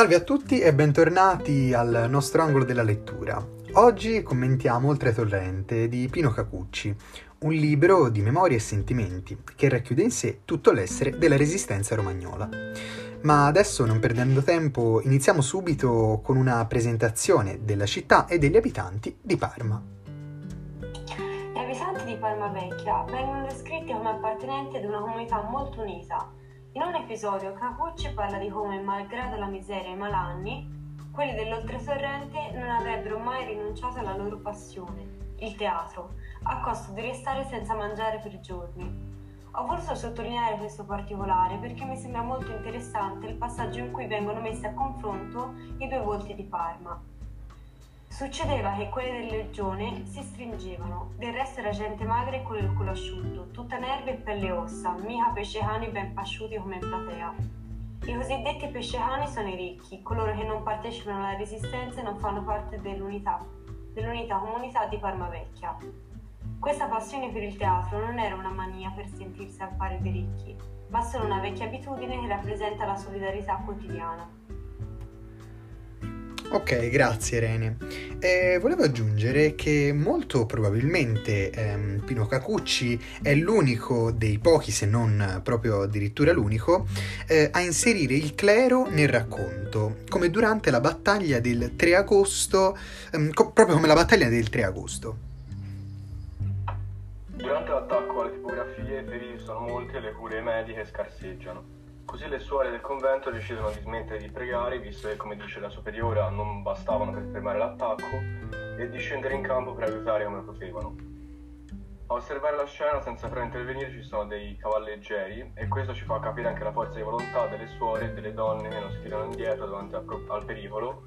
Salve a tutti e bentornati al nostro angolo della lettura. Oggi commentiamo Oltre Torrente di Pino Cacucci, un libro di memorie e sentimenti che racchiude in sé tutto l'essere della resistenza romagnola. Ma adesso, non perdendo tempo, iniziamo subito con una presentazione della città e degli abitanti di Parma. Gli abitanti di Parma Vecchia vengono descritti come appartenenti ad una comunità molto unita in un episodio Capucci parla di come, malgrado la miseria e i malanni, quelli dell'oltretorrente non avrebbero mai rinunciato alla loro passione, il teatro, a costo di restare senza mangiare per giorni. Ho voluto sottolineare questo particolare perché mi sembra molto interessante il passaggio in cui vengono messi a confronto i due volti di Parma. Succedeva che quelle del legione si stringevano, del resto era gente magra e con il culo asciutto, tutta nerve e pelle e ossa, mica pescecani ben pasciuti come in platea. I cosiddetti pescecani sono i ricchi, coloro che non partecipano alla resistenza e non fanno parte dell'unità, dell'unità comunità di Parma Vecchia. Questa passione per il teatro non era una mania per sentirsi al pari dei ricchi, ma solo una vecchia abitudine che rappresenta la solidarietà quotidiana. Ok, grazie Rene. Eh, volevo aggiungere che molto probabilmente ehm, Pino Cacucci è l'unico dei pochi, se non proprio addirittura l'unico, eh, a inserire il clero nel racconto, come durante la battaglia del 3 agosto, ehm, co- proprio come la battaglia del 3 agosto. Durante l'attacco alle tipografie feriti sono molti e le cure mediche scarseggiano. Così le suore del convento decidono di smettere di pregare, visto che, come dice la superiora, non bastavano per fermare l'attacco, e di scendere in campo per aiutare come potevano. A osservare la scena senza però intervenire ci sono dei cavalleggeri e questo ci fa capire anche la forza di volontà delle suore e delle donne che non si tirano indietro davanti al, pericolo,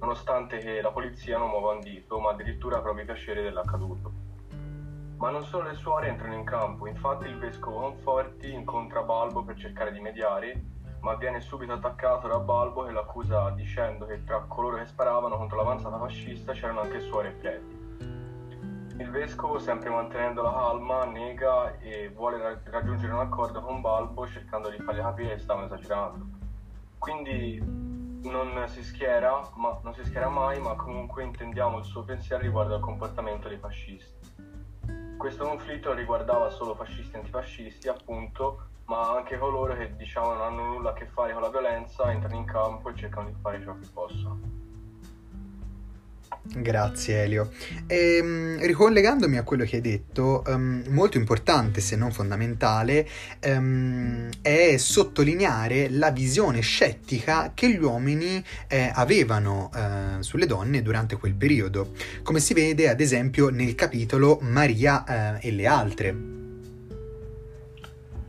nonostante che la polizia non muova un dito, ma addirittura provi piacere dell'accaduto. Ma non solo le suore entrano in campo, infatti il vescovo Conforti incontra Balbo per cercare di mediare, ma viene subito attaccato da Balbo che l'accusa dicendo che tra coloro che sparavano contro l'avanzata fascista c'erano anche suore e preti. Il vescovo, sempre mantenendo la calma, nega e vuole raggiungere un accordo con Balbo cercando di fargli capire che stavano esagerando. Quindi non si schiera, ma, non si schiera mai, ma comunque intendiamo il suo pensiero riguardo al comportamento dei fascisti. Questo conflitto riguardava solo fascisti e antifascisti, appunto, ma anche coloro che diciamo non hanno nulla a che fare con la violenza entrano in campo e cercano di fare ciò che possono. Grazie Elio. E, um, ricollegandomi a quello che hai detto, um, molto importante se non fondamentale um, è sottolineare la visione scettica che gli uomini eh, avevano eh, sulle donne durante quel periodo, come si vede ad esempio nel capitolo Maria eh, e le altre.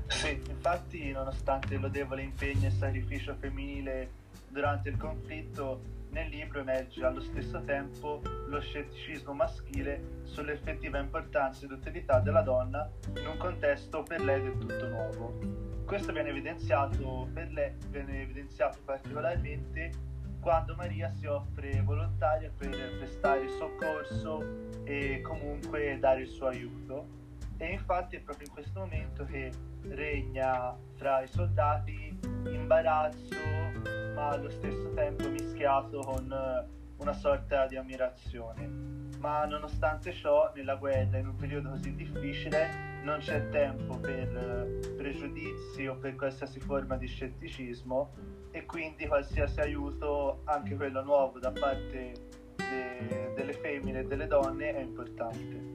Sì, infatti nonostante il lodevole impegno e sacrificio femminile durante il conflitto, nel libro emerge allo stesso tempo lo scetticismo maschile sull'effettiva importanza ed utilità della donna in un contesto per lei del tutto nuovo. Questo viene evidenziato, lei, viene evidenziato particolarmente quando Maria si offre volontaria per prestare soccorso e comunque dare il suo aiuto. E infatti è proprio in questo momento che regna fra i soldati imbarazzo, ma allo stesso tempo mischiato con eh, una sorta di ammirazione. Ma nonostante ciò, nella guerra, in un periodo così difficile, non c'è tempo per eh, pregiudizi o per qualsiasi forma di scetticismo e quindi qualsiasi aiuto, anche quello nuovo da parte de- delle femmine e delle donne, è importante.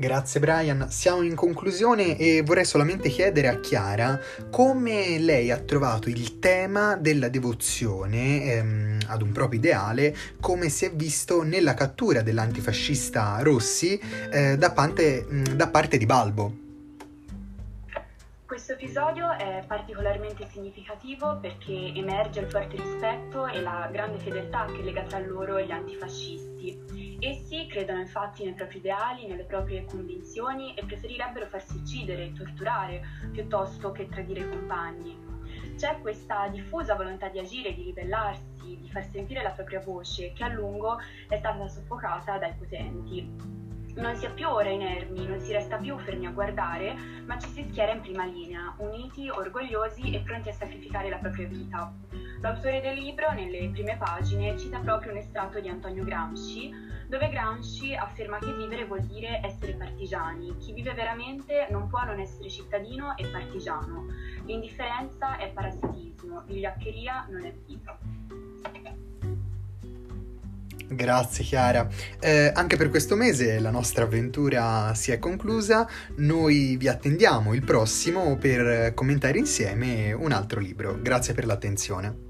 Grazie Brian, siamo in conclusione e vorrei solamente chiedere a Chiara come lei ha trovato il tema della devozione ehm, ad un proprio ideale, come si è visto nella cattura dell'antifascista Rossi eh, da, parte, da parte di Balbo. Questo episodio è particolarmente significativo perché emerge il forte rispetto e la grande fedeltà che lega tra loro e gli antifascisti. Essi credono infatti nei propri ideali, nelle proprie convinzioni e preferirebbero farsi uccidere e torturare piuttosto che tradire i compagni. C'è questa diffusa volontà di agire, di ribellarsi, di far sentire la propria voce che a lungo è stata soffocata dai potenti. Non si ha più ora inermi, non si resta più fermi a guardare, ma ci si schiera in prima linea, uniti, orgogliosi e pronti a sacrificare la propria vita. L'autore del libro, nelle prime pagine, cita proprio un estratto di Antonio Gramsci, dove Gramsci afferma che vivere vuol dire essere partigiani. Chi vive veramente non può non essere cittadino e partigiano. L'indifferenza è parasitismo, vigliaccheria non è vita. Grazie Chiara. Eh, anche per questo mese la nostra avventura si è conclusa, noi vi attendiamo il prossimo per commentare insieme un altro libro. Grazie per l'attenzione.